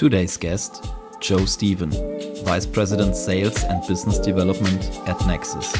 Today's guest, Joe Stephan, Vice President Sales and Business Development at Nexus.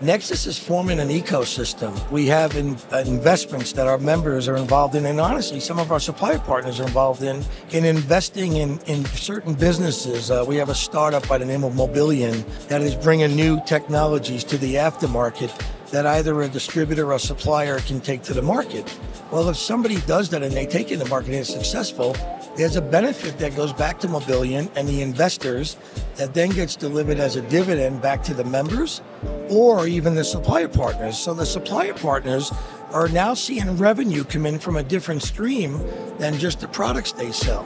Nexus is forming an ecosystem. We have in, uh, investments that our members are involved in, and honestly, some of our supplier partners are involved in, in investing in, in certain businesses. Uh, we have a startup by the name of Mobilion that is bringing new technologies to the aftermarket that either a distributor or supplier can take to the market. Well, if somebody does that and they take it to the market and it's successful, there's a benefit that goes back to Mobilion and the investors that then gets delivered as a dividend back to the members or even the supplier partners. So the supplier partners are now seeing revenue come in from a different stream than just the products they sell.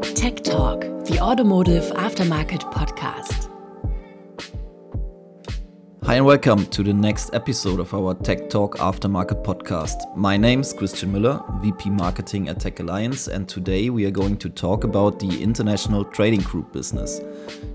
TecTalk, the automotive aftermarket podcast. Hi and welcome to the next episode of our TecTalk Aftermarket podcast. My name is Christian Müller, VP Marketing at TecAlliance, and today we are going to talk about the international trading group business.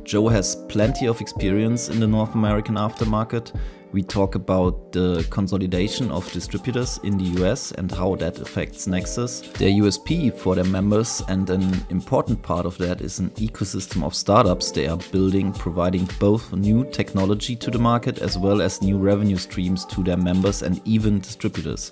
Joe has plenty of experience in the North American aftermarket. We talk about the consolidation of distributors in the US and how that affects Nexus, their USP for their members, and an important part of that is an ecosystem of startups they are building, providing both new technology to the market as well as new revenue streams to their members and even distributors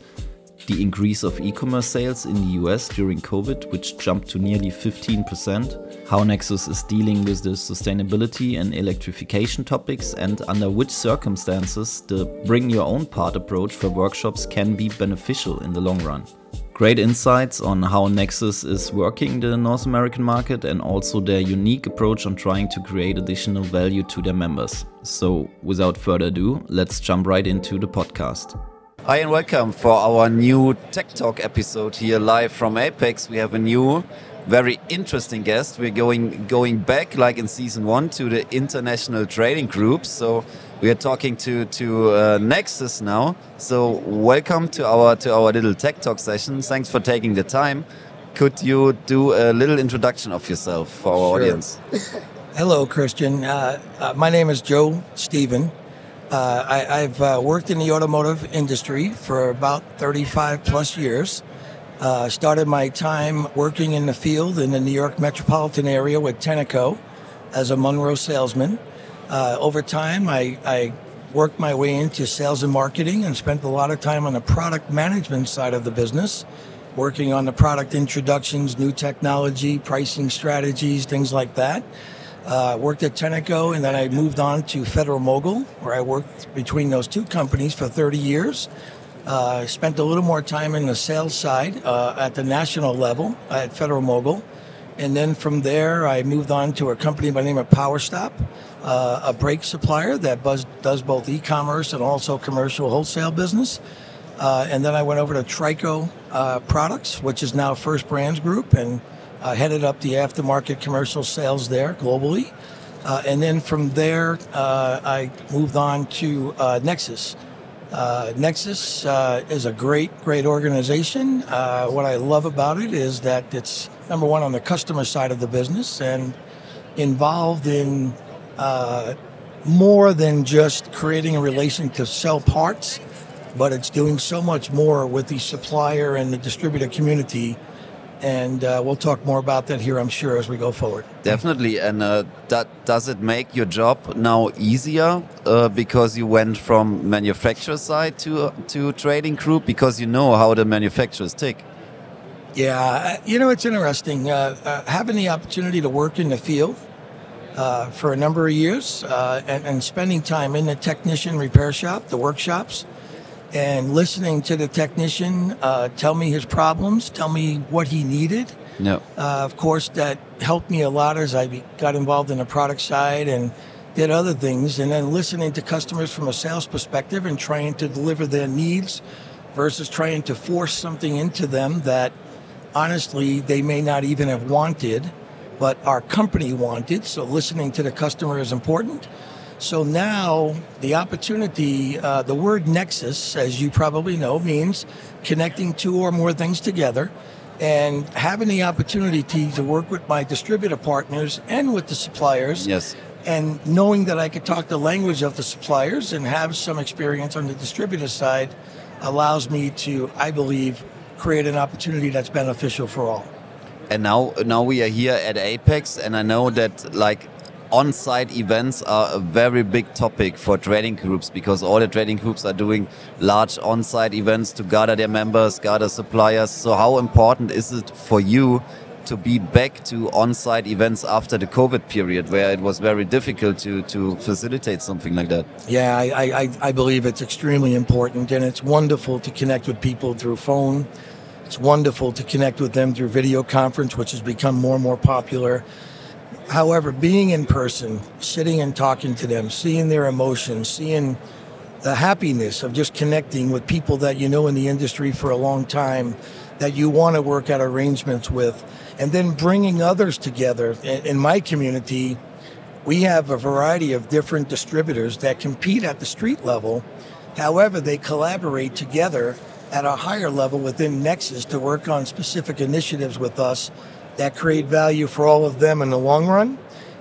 the increase of e commerce sales in the US during COVID, which jumped to nearly 15%, how Nexus is dealing with the sustainability and electrification topics, and under which circumstances the bring your own part approach for workshops can be beneficial in the long run. Great insights on how Nexus is working the North American market and also their unique approach on trying to create additional value to their members. So, without further ado, let's jump right into the podcast. Hi and welcome for our new TecTalk episode here live from Apex. We have a new, very interesting guest. We're going going back like in season one to the international trading groups. So we are talking to to uh, Nexus now. So welcome to our to our little Tech Talk session. Thanks for taking the time. Could you do a little introduction of yourself for our sure. audience? Hello, Christian. Uh, uh, my name is Joe Stephan. Uh, I, have uh, worked in the automotive industry for about 35 plus years. Uh, started my time working in the field in the New York metropolitan area with Tenneco as a Monroe salesman. Uh, over time, I, I worked my way into sales and marketing and spent a lot of time on the product management side of the business, working on the product introductions, new technology, pricing strategies, things like that. Uh, worked at Tenneco, and then I moved on to Federal-Mogul, where I worked between those two companies for 30 years. Uh, spent a little more time in the sales side uh, at the national level at Federal-Mogul. And then from there, I moved on to a company by the name of PowerStop, uh, a brake supplier that buzz, does both e commerce and also commercial wholesale business. Uh, and then I went over to Trico uh, Products, which is now First Brands Group. and uh, headed up the aftermarket commercial sales there globally. Uh, and then from there, uh, I moved on to uh, Nexus. Uh, Nexus is a great, great organization. what I love about it is that it's number one on the customer side of the business and involved in more than just creating a relation to sell parts, but it's doing so much more with the supplier and the distributor community and uh, we'll talk more about that here, I'm sure, as we go forward. Definitely, and uh, that does it make your job now easier uh, because you went from manufacturer side to to trading group because you know how the manufacturers tick. Yeah, uh, you know it's interesting uh, uh, having the opportunity to work in the field. for a number of years and, and spending time in the technician repair shop, the workshops, and listening to the technician uh, tell me his problems, tell me what he needed. No. Uh, of course, that helped me a lot as I got involved in the product side and did other things. And then listening to customers from a sales perspective and trying to deliver their needs versus trying to force something into them that honestly they may not even have wanted, but our company wanted. So listening to the customer is important. So now the opportunity, uh, the word nexus, as you probably know, means connecting two or more things together and having the opportunity to, work with my distributor partners and with the suppliers. Yes. And knowing that I could talk the language of the suppliers and have some experience on the distributor side allows me to, I believe, create an opportunity that's beneficial for all. And now, now we are here at Apex, and I know that like on-site events are a very big topic for trading groups because all the trading groups are doing large on-site events to gather their members, gather suppliers. So how important is it for you to be back to on-site events after the COVID period, where it was very difficult to to facilitate something like that? Yeah, I, I, I believe it's extremely important, and it's wonderful to connect with people through phone. It's wonderful to connect with them through video conference, which has become more and more popular. However, being in person, sitting and talking to them, seeing their emotions, seeing the happiness of just connecting with people that you know in the industry for a long time, that you want to work out arrangements with, and then bringing others together. In my community, we have a variety of different distributors that compete at the street level. However, they collaborate together at a higher level within Nexus to work on specific initiatives with us that create value for all of them in the long run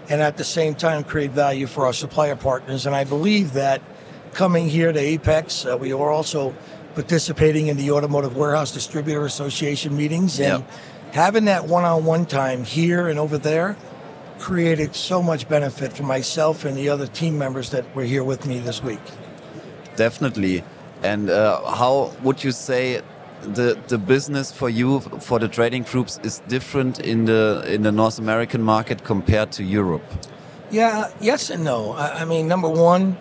and at the same time create value for our supplier partners. And I believe that coming here to Apex, uh, we are also participating in the Automotive Warehouse Distributor Association meetings and yep. having that one-on-one time here and over there created so much benefit for myself and the other team members that were here with me this week. Definitely. And uh, how would you say the the business for you for the trading groups is different in the in the North American market compared to Europe? Yeah, yes and no. I, I mean, number one,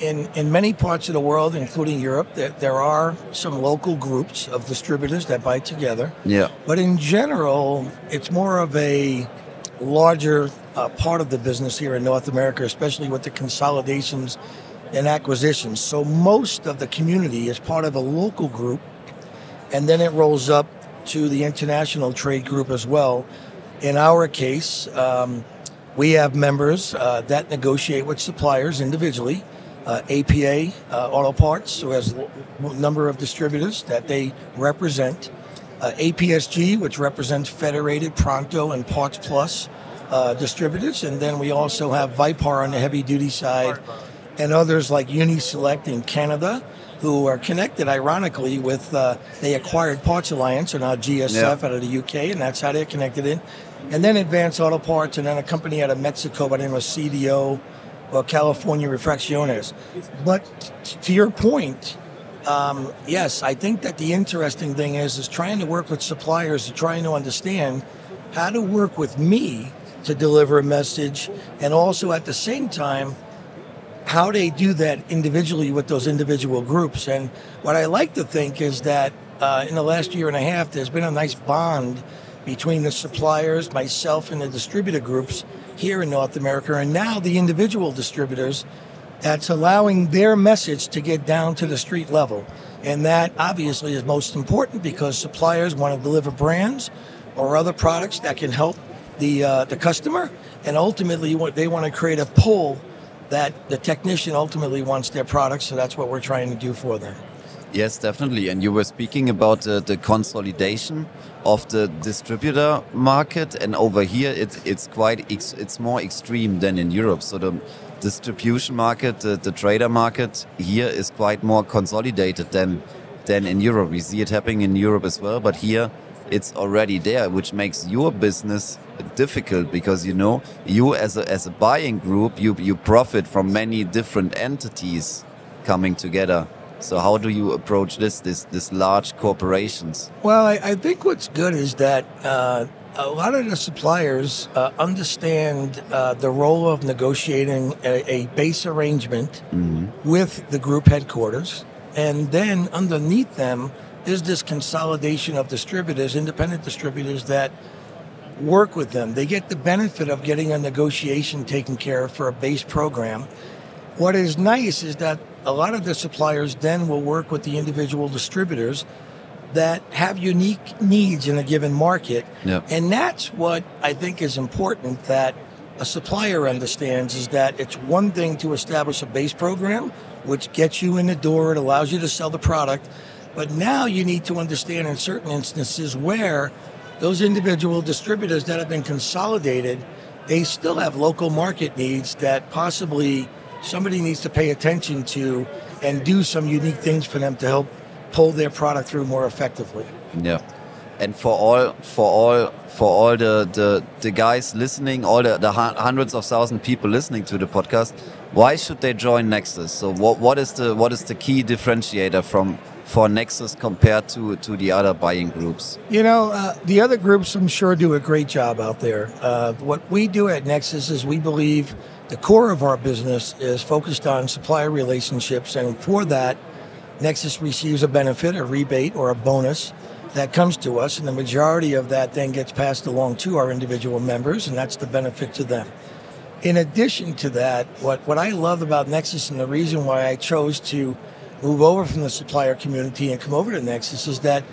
in in many parts of the world, including Europe, there, there are some local groups of distributors that buy together. Yeah. But in general, it's more of a larger uh, part of the business here in North America, especially with the consolidations and acquisitions. So most of the community is part of a local group and then it rolls up to the international trade group as well. In our case, um, we have members uh, that negotiate with suppliers individually. Uh, APA uh, Auto Parts, who has a number of distributors that they represent. Uh, APSG, which represents Federated, Pronto, and Parts Plus uh, distributors. And then we also have Vipar on the heavy duty side, and others like Uniselect in Canada, who are connected, ironically, with uh, they acquired Parts Alliance or now GSF yeah. out of the UK, and that's how they're connected in. And then Advanced Auto Parts, and then a company out of Mexico by the name of CDO or California Refracciones. But t- to your point, um, yes, I think that the interesting thing is is trying to work with suppliers to trying to understand how to work with me to deliver a message, and also at the same time how they do that individually with those individual groups. And what I like to think is that uh, in the last year and a half, there's been a nice bond between the suppliers, myself, and the distributor groups here in North America, and now the individual distributors that's allowing their message to get down to the street level. And that obviously is most important because suppliers want to deliver brands or other products that can help the uh, the customer, and ultimately they want to create a pull that the technician ultimately wants their product, so that's what we're trying to do for them. Yes, definitely. And you were speaking about uh, the consolidation of the distributor market, and over here it's it's quite it's more extreme than in Europe. So the distribution market, the, the trader market here is quite more consolidated than than in Europe. We see it happening in Europe as well, but here it's already there, which makes your business difficult because you know you as a as a buying group you you profit from many different entities coming together. So how do you approach this this this large corporations? Well, I, I think what's good is that. Uh, a lot of the suppliers uh, understand uh, the role of negotiating a, a base arrangement mm-hmm. with the group headquarters, and then underneath them is this consolidation of distributors, independent distributors that work with them. They get the benefit of getting a negotiation taken care of for a base program. What is nice is that a lot of the suppliers then will work with the individual distributors that have unique needs in a given market. Yep. And that's what I think is important that a supplier understands is that it's one thing to establish a base program, which gets you in the door, it allows you to sell the product. But now you need to understand in certain instances where those individual distributors that have been consolidated, they still have local market needs that possibly somebody needs to pay attention to and do some unique things for them to help pull their product through more effectively. Yeah. And for all for all for all the, the, the guys listening, all the, the hundreds of thousand people listening to the podcast, why should they join Nexus? So what, what is the what is the key differentiator from for Nexus compared to, to the other buying groups? You know, uh, the other groups I'm sure do a great job out there. Uh, what we do at Nexus is we believe the core of our business is focused on supplier relationships, and for that, Nexus receives a benefit, a rebate, or a bonus that comes to us, and the majority of that then gets passed along to our individual members, and that's the benefit to them. In addition to that, what, what I love about Nexus and the reason why I chose to move over from the supplier community and come over to Nexus is that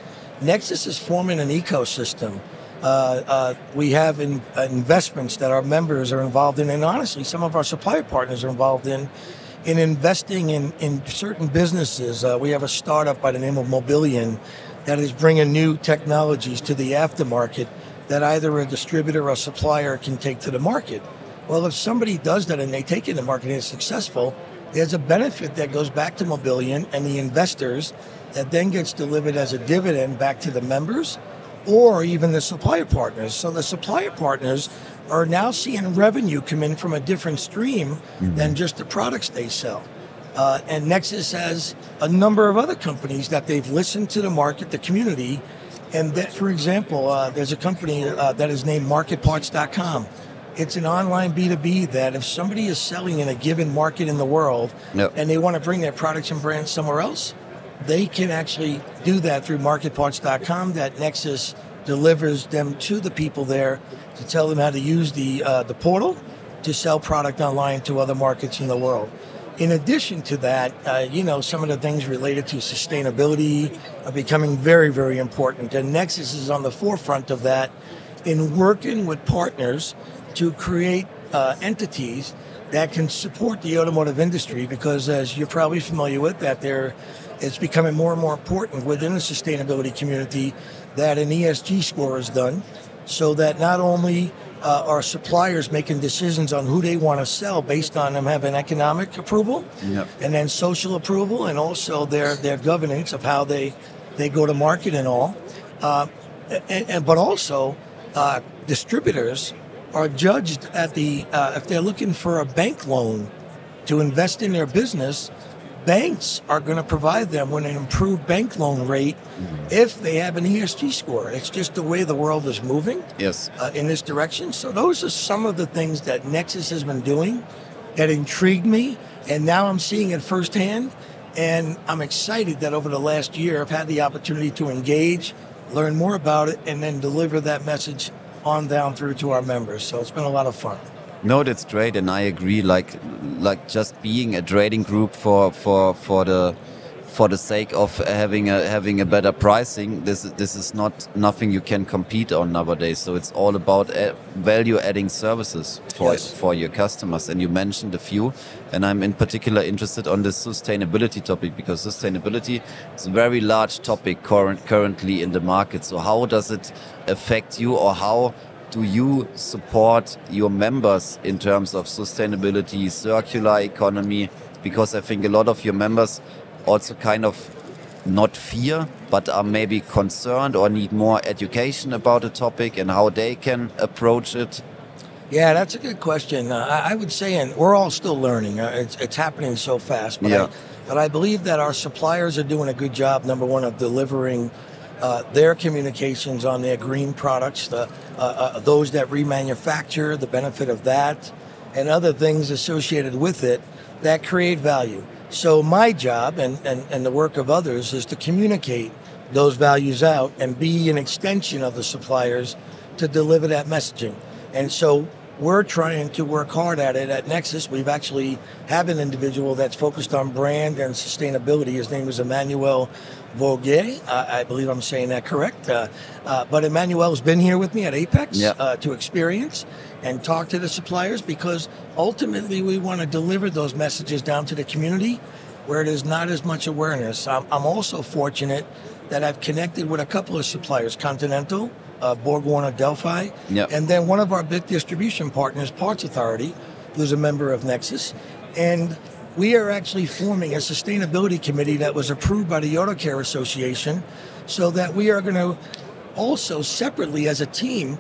Nexus is forming an ecosystem. Uh, uh, we have in, uh, investments that our members are involved in, and honestly, some of our supplier partners are involved in in investing in, in certain businesses. Uh, we have a startup by the name of Mobilion that is bringing new technologies to the aftermarket that either a distributor or supplier can take to the market. Well, if somebody does that and they take it to the market and it's successful, there's a benefit that goes back to Mobilion and the investors that then gets delivered as a dividend back to the members or even the supplier partners. So the supplier partners are now seeing revenue come in from a different stream mm-hmm. than just the products they sell. Uh, and Nexus has a number of other companies that they've listened to the market, the community, and that, for example, uh, there's a company uh, that is named MarketParts.com. It's an online B2B that if somebody is selling in a given market in the world yep. and they want to bring their products and brands somewhere else, they can actually do that through MarketParts.com. That Nexus delivers them to the people there to tell them how to use the uh, the portal to sell product online to other markets in the world. In addition to that, uh, you know, some of the things related to sustainability are becoming very, very important. And Nexus is on the forefront of that in working with partners to create uh, entities that can support the automotive industry because, as you're probably familiar with, that there it's becoming more and more important within the sustainability community that an ESG score is done so that not only uh, are suppliers making decisions on who they want to sell based on them having economic approval yep. and then social approval and also their, their governance of how they, they go to market and all. Uh, and, and, but also, uh, distributors are judged at the, uh, if they're looking for a bank loan to invest in their business, banks are going to provide them with an improved bank loan rate mm-hmm. if they have an ESG score. It's just the way the world is moving yes. Uh, in this direction. So those are some of the things that Nexus has been doing that intrigued me, and now I'm seeing it firsthand. And I'm excited that over the last year, I've had the opportunity to engage, learn more about it, and then deliver that message on down through to our members. So it's been a lot of fun. No, that's great, and I agree. Like, like just being a trading group for for for the for the sake of having a having a better pricing, this this is not nothing you can compete on nowadays. So it's all about uh, value adding services for yes. for your customers. And you mentioned a few, and I'm in particular interested on the sustainability topic because sustainability is a very large topic current, currently in the market. So how does it affect you, or how do you support your members in terms of sustainability, circular economy? Because I think a lot of your members also kind of not fear, but are maybe concerned or need more education about the topic and how they can approach it? Yeah, that's a good question. Uh, I would say, and we're all still learning. Uh, it's, it's, happening so fast. But, yeah. I, but I believe that our suppliers are doing a good job, number one, of delivering uh, their communications on their green products, the, uh, uh, those that remanufacture, the benefit of that, and other things associated with it that create value. So my job and, and, and the work of others is to communicate those values out and be an extension of the suppliers to deliver that messaging. And so we're trying to work hard at it at Nexus. We've actually have an individual that's focused on brand and sustainability. His name is Emmanuel Vogue. Uh, I believe I'm saying that correct. Uh, uh, but Emmanuel's been here with me at Apex yep. Uh, to experience and talk to the suppliers because ultimately we want to deliver those messages down to the community where there's not as much awareness. I'm, I'm also fortunate that I've connected with a couple of suppliers, Continental, uh, Borg Warner Delphi, yep. and then one of our big distribution partners, Parts Authority, who's a member of Nexus. And we are actually forming a sustainability committee that was approved by the Auto Care Association so that we are going to also separately as a team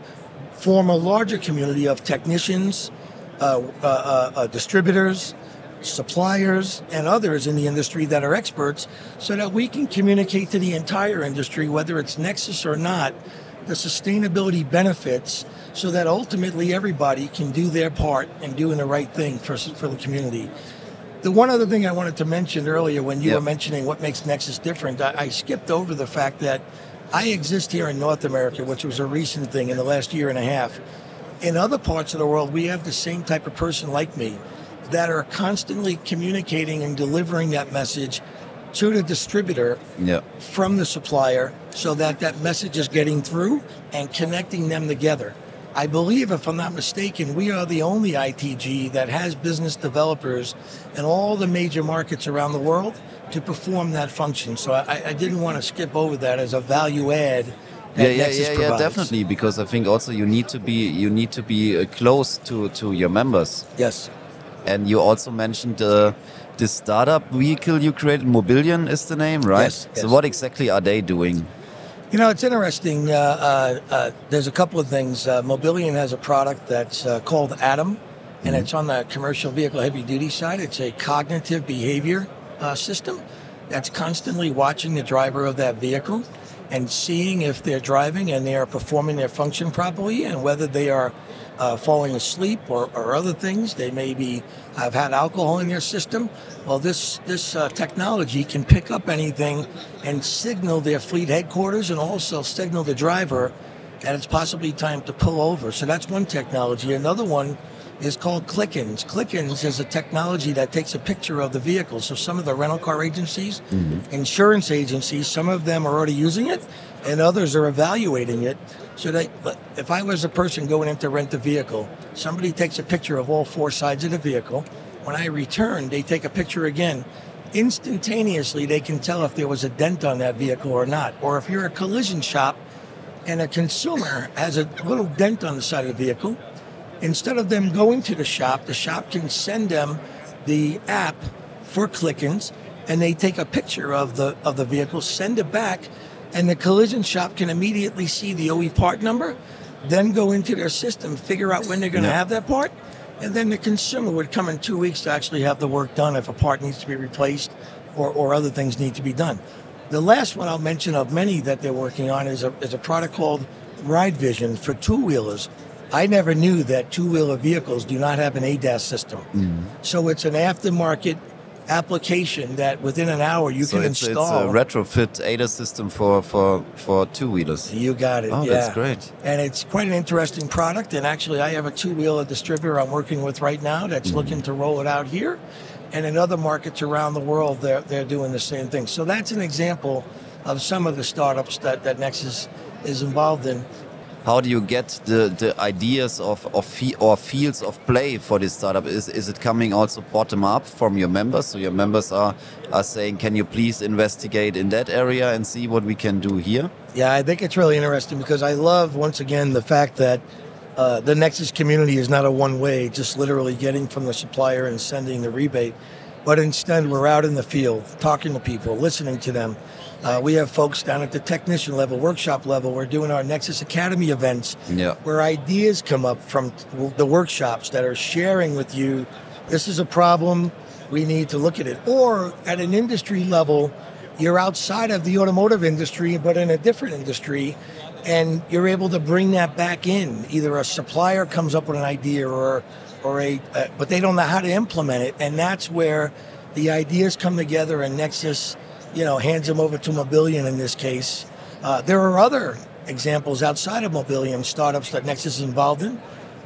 form a larger community of technicians, uh, uh, uh, uh, distributors, suppliers, and others in the industry that are experts so that we can communicate to the entire industry, whether it's Nexus or not, the sustainability benefits so that ultimately everybody can do their part and doing the right thing for, for the community. The one other thing I wanted to mention earlier when you Yeah. were mentioning what makes Nexus different, I, I skipped over the fact that I exist here in North America, which was a recent thing in the last year and a half. In other parts of the world, we have the same type of person like me that are constantly communicating and delivering that message to the distributor Yeah. from the supplier so that that message is getting through and connecting them together. I believe, if I'm not mistaken, we are the only ITG that has business developers in all the major markets around the world to perform that function. So I, I didn't want to skip over that as a value add. That Yeah, yeah, Nexus yeah, yeah, definitely. Because I think also you need to be you need to be uh, close to to your members. Yes. And you also mentioned uh, this startup vehicle you created, Mobilion is the name, right? Yes, So what exactly are they doing? You know, it's interesting. Uh, uh, uh, there's a couple of things. Uh, Mobilion has a product that's uh, called Atom, and it's on the commercial vehicle heavy duty side. It's a cognitive behavior uh, system that's constantly watching the driver of that vehicle and seeing if they're driving and they are performing their function properly and whether they are uh, falling asleep or, or other things. They may be have had alcohol in their system. Well, this this uh, technology can pick up anything and signal their fleet headquarters and also signal the driver that it's possibly time to pull over. So that's one technology. Another one is called Click-Ins. Click-Ins is a technology that takes a picture of the vehicle. So some of the rental car agencies, mm-hmm. insurance agencies, some of them are already using it, and others are evaluating it. So that if I was a person going in to rent a vehicle, somebody takes a picture of all four sides of the vehicle. When I return, they take a picture again. Instantaneously, they can tell if there was a dent on that vehicle or not. Or if you're a collision shop and a consumer has a little dent on the side of the vehicle, instead of them going to the shop, the shop can send them the app for click-ins, and they take a picture of the of the vehicle, send it back, and the collision shop can immediately see the OE part number, then go into their system, figure out when they're going to have that part, and then the consumer would come in two weeks to actually have the work done if a part needs to be replaced or, or other things need to be done. The last one I'll mention of many that they're working on is a, is a product called Ride Vision for two wheelers. I never knew that two wheeler vehicles do not have an ADAS system. So it's an aftermarket application that within an hour you so can it's, it's a retrofit ADAS system for for for two wheelers. You got it. Oh, yeah. that's great. And it's quite an interesting product. And actually, I have a two wheeler distributor I'm working with right now that's Mm-hmm. looking to roll it out here. And in other markets around the world, they're, they're doing the same thing. So that's an example of some of the startups that, that Nexus is involved in. How do you get the, the ideas of, of fe or fields of play for this startup? Is, is it coming also bottom up from your members? So your members are, are saying, can you please investigate in that area and see what we can do here? Yeah, I think it's really interesting because I love, once again, the fact that uh, the Nexus community is not a one way, just literally getting from the supplier and sending the rebate. But instead, we're out in the field talking to people, listening to them. Uh, we have folks down at the technician level, workshop level. We're doing our Nexus Academy events Yeah. where ideas come up from the workshops that are sharing with you this is a problem, we need to look at it. Or at an industry level, you're outside of the automotive industry, but in a different industry, and you're able to bring that back in. Either a supplier comes up with an idea, or or a, uh, but they don't know how to implement it, and that's where the ideas come together. And Nexus, you know, hands them over to Mobilion in this case. Uh, there are other examples outside of Mobilion startups that Nexus is involved in.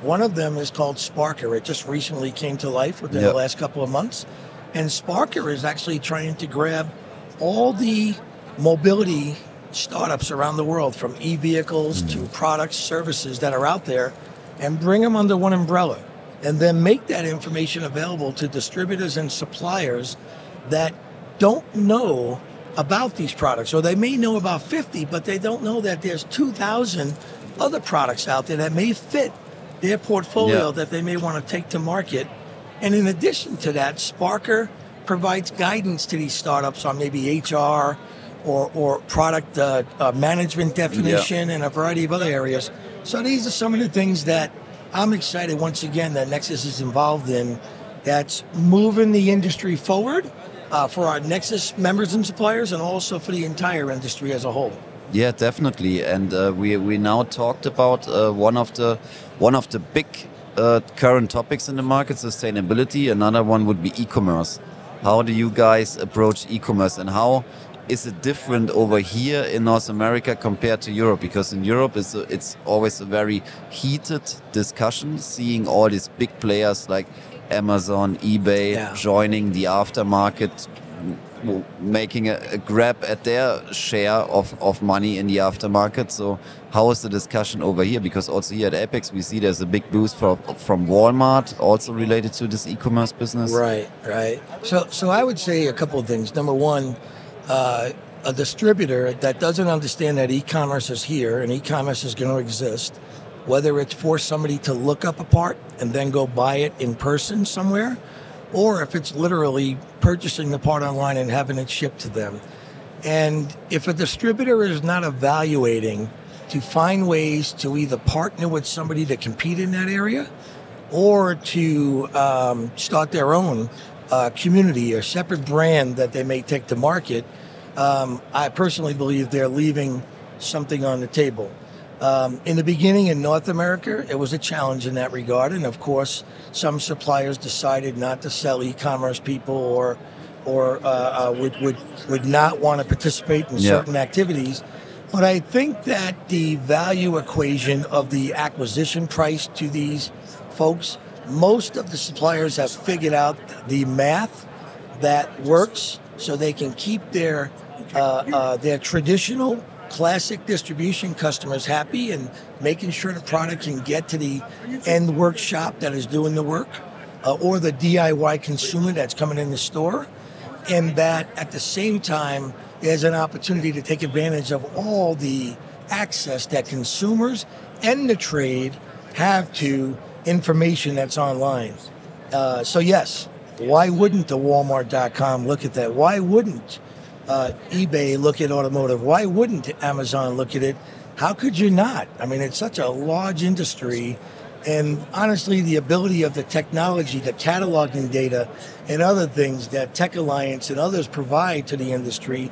One of them is called Sparker. It just recently came to life within Yep. the last couple of months. And Sparker is actually trying to grab all the mobility startups around the world, from e vehicles to products, services that are out there, and bring them under one umbrella. And then make that information available to distributors and suppliers that don't know about these products, or they may know about 50, but they don't know that there's 2,000 other products out there that may fit their portfolio Yeah. that they may want to take to market. And in addition to that, Sparker provides guidance to these startups on maybe HR or, or product uh, uh, management definition and a variety of other areas. So these are some of the things that I'm excited once again that Nexus is involved in that's moving the industry forward uh, for our Nexus members and suppliers and also for the entire industry as a whole. Yeah, definitely. And uh, we we now talked about uh, one of the one of the big uh, current topics in the market, sustainability. Another one would be e-commerce. How do you guys approach e-commerce, and how is it different over here in North America compared to Europe? Because in Europe, it's a, it's always a very heated discussion, seeing all these big players like Amazon, eBay Yeah. joining the aftermarket, making a, a grab at their share of, of money in the aftermarket. So, how is the discussion over here? Because also here at Apex, we see there's a big boost from, from Walmart, also related to this e-commerce business. Right, right. So, so I would say a couple of things. Number one, uh, a distributor that doesn't understand that e-commerce is here and e-commerce is going to exist, whether it's for somebody to look up a part and then go buy it in person somewhere, or if it's literally purchasing the part online and having it shipped to them. And if a distributor is not evaluating to find ways to either partner with somebody to compete in that area or to um, start their own uh, community or separate brand that they may take to market, um, I personally believe they're leaving something on the table. Um, in the beginning in North America, it was a challenge in that regard, and of course, some suppliers decided not to sell e-commerce people or or uh, uh, would, would would not want to participate in Yeah. certain activities. But I think that the value equation of the acquisition price to these folks, most of the suppliers have figured out the math that works so they can keep their uh, uh, their traditional classic distribution customers happy and making sure the product can get to the end workshop that is doing the work uh, or the DIY consumer that's coming in the store and that at the same time there's an opportunity to take advantage of all the access that consumers and the trade have to information that's online. Uh, so yes, why wouldn't the Walmart.com look at that? Why wouldn't uh, eBay look at automotive? Why wouldn't Amazon look at it? How could you not? I mean, it's such a large industry. And honestly, the ability of the technology, the cataloging data, and other things that TecAlliance and others provide to the industry,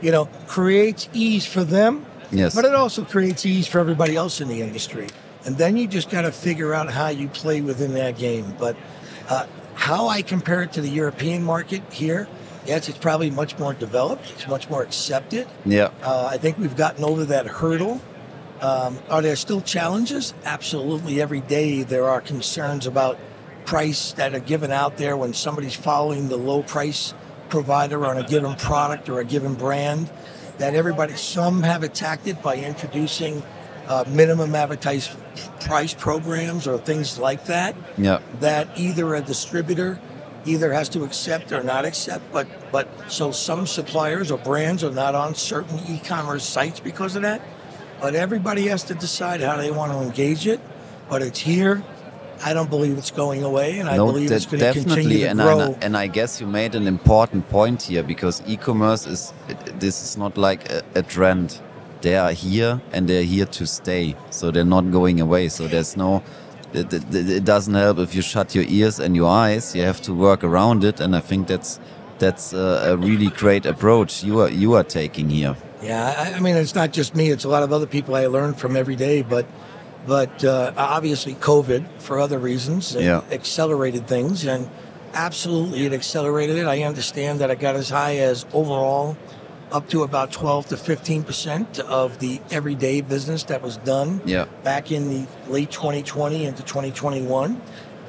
you know, creates ease for them. Yes. But it also creates ease for everybody else in the industry. And then you just got to figure out how you play within that game. But uh, how I compare it to the European market here, yes, it's probably much more developed. It's much more accepted. Yeah. Uh, I think we've gotten over that hurdle. Um, are there still challenges? Absolutely. Every day there are concerns about price that are given out there when somebody's following the low price provider on a given product or a given brand. That everybody, some have attacked it by introducing uh, minimum advertised price programs or things like that Yeah. that either a distributor either has to accept or not accept but but so some suppliers or brands are not on certain e-commerce sites because of that but everybody has to decide how they want to engage it but it's here i don't believe it's going away and i no, believe it's going to continue definitely, to and grow I, and I guess you made an important point here because e-commerce is this is not like a, a trend. They are here and they're here to stay, so they're not going away. So there's no. It, it, it doesn't help if you shut your ears and your eyes. You have to work around it, and I think that's that's a, a really great approach you are you are taking here. Yeah, I, I mean, it's not just me; it's a lot of other people I learn from every day. But, but uh, obviously, COVID for other reasons uh, Yeah. accelerated things, and absolutely, it accelerated it. I understand that it got as high as overall up to about 12 to 15 percent of the everyday business that was done Yeah. back in the late 2020 into 2021.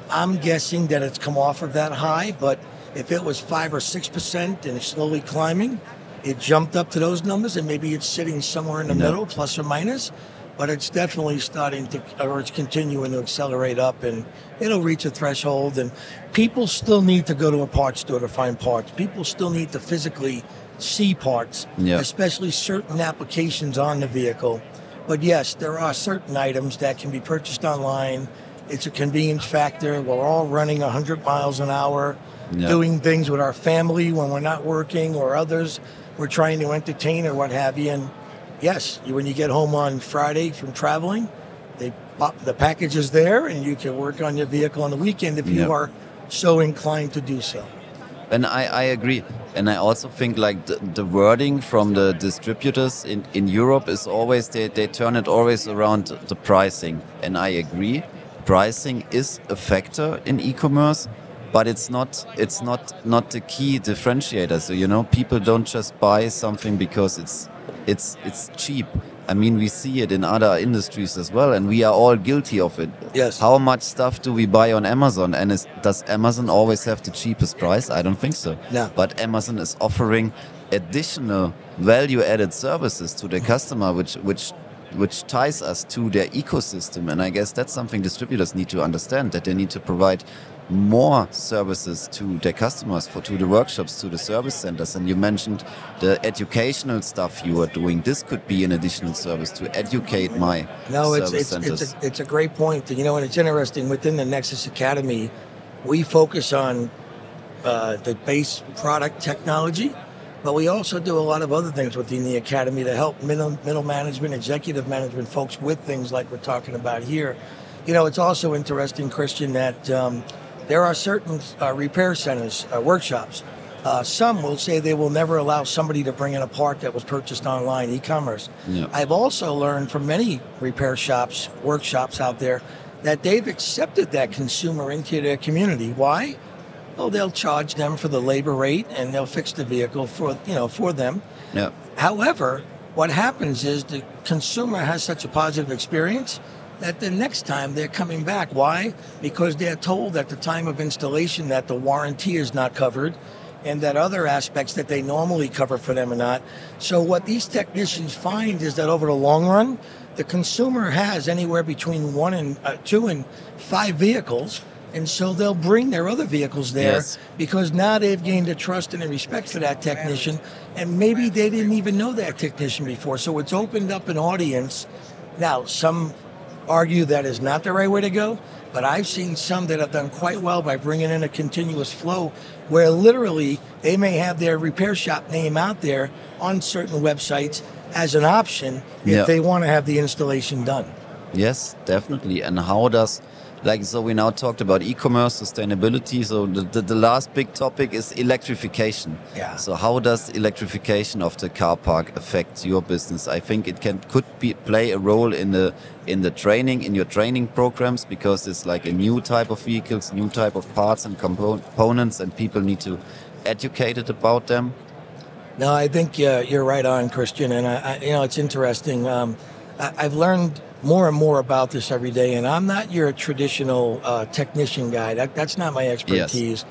I'm guessing that it's come off of that high, but if it was five or six percent and it's slowly climbing, it jumped up to those numbers, and maybe it's sitting somewhere in the No. middle, plus or minus. But it's definitely starting to, or it's continuing to accelerate up, and it'll reach a threshold. And people still need to go to a parts store to find parts. People still need to physically see parts, especially certain applications on the vehicle. But yes, there are certain items that can be purchased online. It's a convenience factor. We're all running 100 miles an hour, doing things with our family when we're not working or others. we're trying to entertain or what have you. And yes, you, when you get home on Friday from traveling, they pop, the package is there, and you can work on your vehicle on the weekend if you are so inclined to do so. And I, I agree. And I also think like the, the wording from the distributors in, in Europe is always, they, they turn it always around the pricing. And I agree, pricing is a factor in e-commerce, but it's not, it's not, not the key differentiator. So, you know, people don't just buy something because it's, it's, it's cheap. I mean, we see it in other industries as well, and we are all guilty of it. Yes. How much stuff do we buy on Amazon? And is, does Amazon always have the cheapest price? I don't think so. No. But Amazon is offering additional value-added services to the customer, which which which ties us to their ecosystem. And I guess that's something distributors need to understand that they need to provide more services to their customers, for to the workshops, to the service centers. And you mentioned the educational stuff you are doing. This could be an additional service to educate my No, it's service it's centers. it's a, it's a great point. You know, and it's interesting within the Nexus Academy, we focus on uh, the base product technology, but we also do a lot of other things within the academy to help middle middle management, executive management folks with things like we're talking about here. You know, it's also interesting, Christian, that um, there are certain uh, repair centers, uh, workshops. Uh, some will say they will never allow somebody to bring in a part that was purchased online, e-commerce. Yeah. I've also learned from many repair shops, workshops out there, that they've accepted that consumer into their community. Why? Well, they'll charge them for the labor rate, and they'll fix the vehicle for you know for them. yeah. However, what happens is the consumer has such a positive experience that the next time they're coming back. Why? Because they're told at the time of installation that the warranty is not covered and that other aspects that they normally cover for them are not. So what these technicians find is that over the long run, the consumer has anywhere between one and uh, two and five vehicles. And so they'll bring their other vehicles there Yes. because now they've gained a trust and a respect for that technician, and maybe they didn't even know that technician before. So it's opened up an audience. Now, some argue that is not the right way to go, but I've seen some that have done quite well by bringing in a continuous flow where literally they may have their repair shop name out there on certain websites as an option if Yeah. they want to have the installation done. Yes, definitely. And how does, like, so we now talked about e-commerce, sustainability. So the, the, the last big topic is electrification. Yeah. So how does electrification of the car park affect your business? I think it can could be play a role in the in the training in your training programs because it's like a new type of vehicles, new type of parts and components, and people need to educated about them. No, I think uh, you're right on, Christian. And I, I, you know, it's interesting. Um, I've learned more and more about this every day. And I'm not your traditional uh, technician guy. That, that's not my expertise.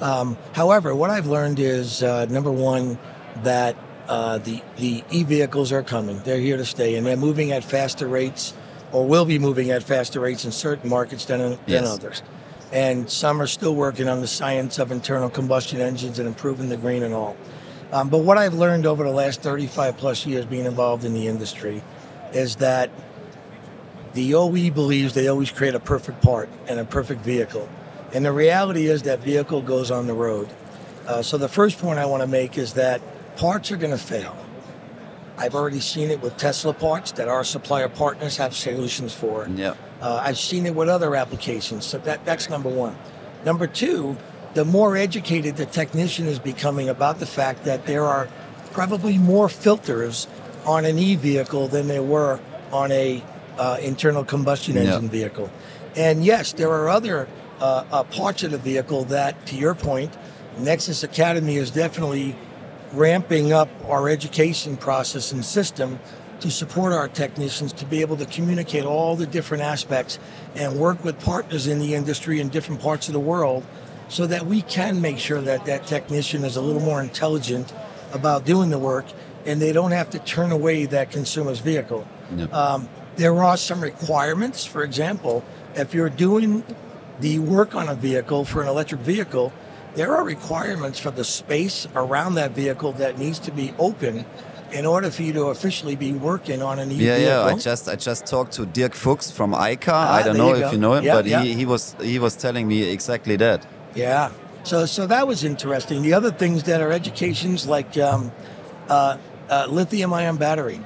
Um, however, what I've learned is uh, number one that uh, the the e vehicles are coming. They're here to stay, and they're moving at faster rates, or will be moving at faster rates in certain markets than than Yes. others. And some are still working on the science of internal combustion engines and improving the green and all. Um, but what I've learned over the last 35 plus years being involved in the industry is that the OE believes they always create a perfect part and a perfect vehicle. And the reality is that vehicle goes on the road. Uh, so the first point I want to make is that parts are going to fail. I've already seen it with Tesla parts that our supplier partners have solutions for. Yeah. Uh, I've seen it with other applications. So that, that's number one. Number two, the more educated the technician is becoming about the fact that there are probably more filters on an e vehicle than there were on a uh, internal combustion engine vehicle. And yes, there are other uh, uh, parts of the vehicle that, to your point, Nexus Academy is definitely ramping up our education process and system to support our technicians to be able to communicate all the different aspects and work with partners in the industry in different parts of the world so that we can make sure that that technician is a little more intelligent about doing the work and they don't have to turn away that consumer's vehicle. Yeah. Um, there are some requirements. For example, if you're doing the work on a vehicle for an electric vehicle, there are requirements for the space around that vehicle that needs to be open in order for you to officially be working on an e Yeah, vehicle. yeah. I just I just talked to Dirk Fuchs from ICA. Ah, I don't know you if you know him, Yeah, but yeah. he, he was he was telling me exactly that. Yeah. So so that was interesting. The other things that are educations like um, Uh, uh, lithium ion battery.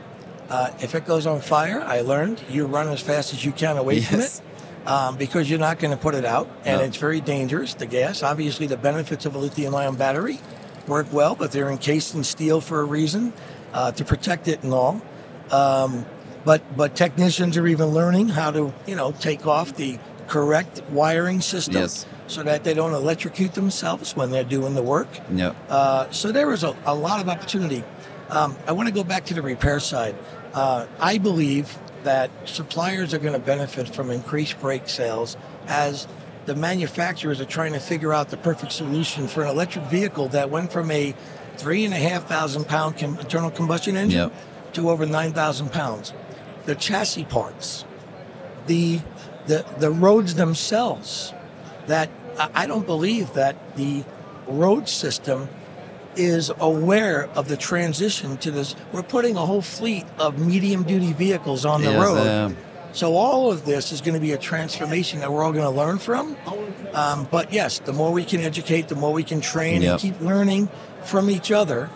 Uh, if it goes on fire, I learned you run as fast as you can away from it um, because you're not going to put it out, and No. it's very dangerous. The gas, obviously, the benefits of a lithium-ion battery work well, but they're encased in steel for a reason uh, to protect it and all. Um, but but technicians are even learning how to you know take off the correct wiring system Yes. so that they don't electrocute themselves when they're doing the work. Yeah. Uh, so there is a, a lot of opportunity. Um, I want to go back to the repair side. Uh, I believe that suppliers are going to benefit from increased brake sales as the manufacturers are trying to figure out the perfect solution for an electric vehicle that went from a three and a half thousand pound com- internal combustion engine Yep. to over nine thousand pounds. The chassis parts, the the the roads themselves, that I I don't believe that the road system is aware of the transition to this. We're putting a whole fleet of medium duty vehicles on the Yes, road. um, so all of this is going to be a transformation that we're all going to learn from. Um, but yes, the more we can educate, the more we can train Yep. and keep learning from each other.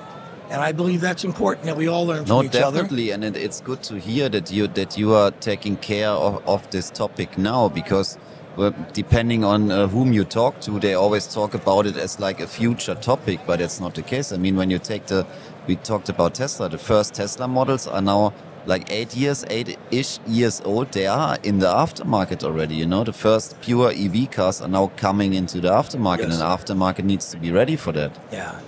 And I believe that's important that we all learn from No, each other. definitely, and it, it's good to hear that you that you are taking care of, of this topic now because well, depending on uh, whom you talk to, they always talk about it as like a future topic, but it's not the case. I mean, when you take the, we talked about Tesla, the first Tesla models are now like eight years, eight-ish years old. They are in the aftermarket already. You know, the first pure EV cars are now coming into the aftermarket, Yes. and the aftermarket needs to be ready for that. Yeah.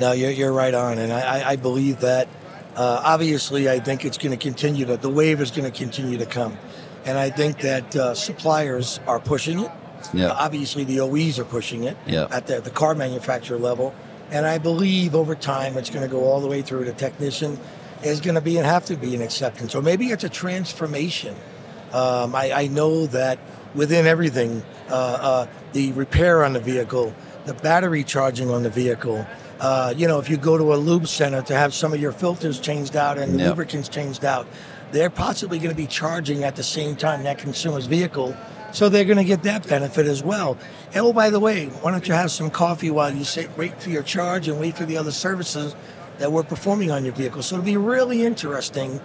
No, you're, you're right on. And I, I- I believe that uh, obviously I think it's going to continue to, the wave is going to continue to come. And I think that uh, suppliers are pushing it. Yeah. Uh, obviously, the OEs are pushing it Yeah. at the, the car manufacturer level. And I believe over time it's going to go all the way through to the technician is going to be and have to be an acceptance. Or maybe it's a transformation. Um, I, I know that within everything, uh, uh, the repair on the vehicle, the battery charging on the vehicle, uh, you know, if you go to a lube center to have some of your filters changed out and Yep. lubricants changed out, they're possibly going to be charging at the same time that consumer's vehicle. So they're going to get that benefit as well. And oh, by the way, why don't you have some coffee while you sit, wait for your charge and wait for the other services that we're performing on your vehicle? So it'll be really interesting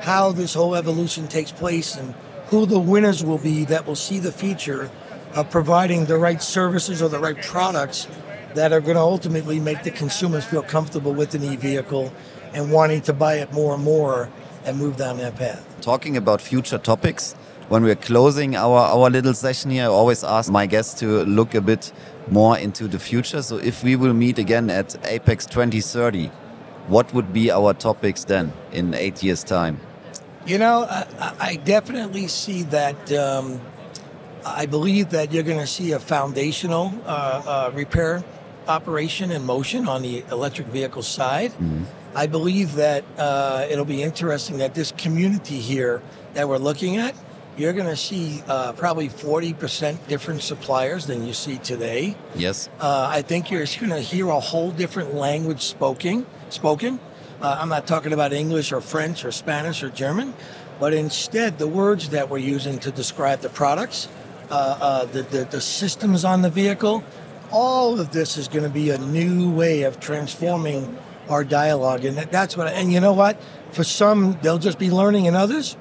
how this whole evolution takes place and who the winners will be that will see the future of providing the right services or the right products that are going to ultimately make the consumers feel comfortable with an e-vehicle and wanting to buy it more and more and move down that path. talking about future topics, when we're closing our, our little session here, I always ask my guests to look a bit more into the future. So if we will meet again at AAPEX 2030, what would be our topics then in eight years' time? You know, I, I- definitely see that. Um, I believe that you're going to see a foundational uh, uh, repair operation in motion on the electric vehicle side. I believe that uh, it'll be interesting that this community here that we're looking at, you're going to see uh, probably 40% different suppliers than you see today. Yes? Uh, I think you're going to hear a whole different language spoken. Spoken. Uh, I'm not talking about English or French or Spanish or German, but instead the words that we're using to describe the products, uh, uh, the, the the systems on the vehicle, all of this is going to be a new way of transforming our dialogue, and that, that's what. And you know what? For some, they'll just be learning, and others,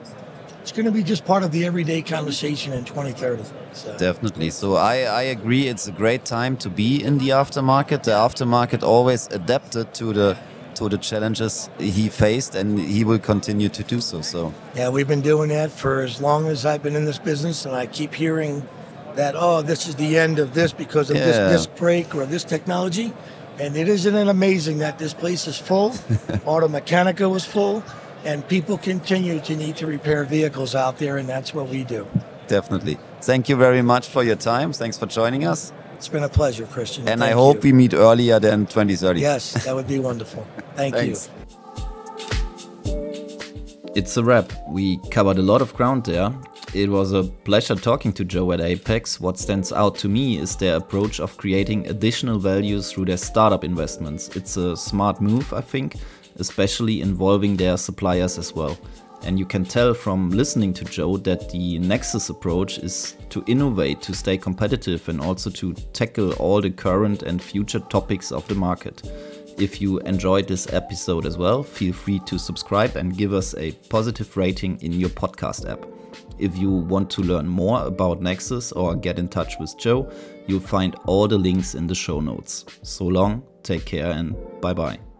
it's going to be just part of the everyday conversation in 2030. So. Definitely. So I, I agree. It's a great time to be in the aftermarket. The aftermarket always adapted to the to the challenges he faced, and he will continue to do so. So Yeah, we've been doing that for as long as I've been in this business, and I keep hearing that, oh, this is the end of this because of Yeah. this disc brake or this technology. And it isn't it amazing that this place is full? Automechanika was full, and people continue to need to repair vehicles out there, and that's what we do. definitely. Thank you very much for your time. Thanks for joining us. It's been a pleasure, Christian. And I hope you. we meet earlier than 2030. Yes, that would be wonderful. Thank Thanks. you. It's a wrap. We covered a lot of ground there. It was a pleasure talking to Joe at AAPEX. What stands out to me is their approach of creating additional value through their startup investments. It's a smart move, I think, especially involving their suppliers as well. And you can tell from listening to Joe that the Nexus approach is to innovate, to stay competitive, and also to tackle all the current and future topics of the market. If you enjoyed this episode as well, feel free to subscribe and give us a positive rating in your podcast app. If you want to learn more about Nexus or get in touch with Joe, you'll find all the links in the show notes. So long, take care, and bye bye.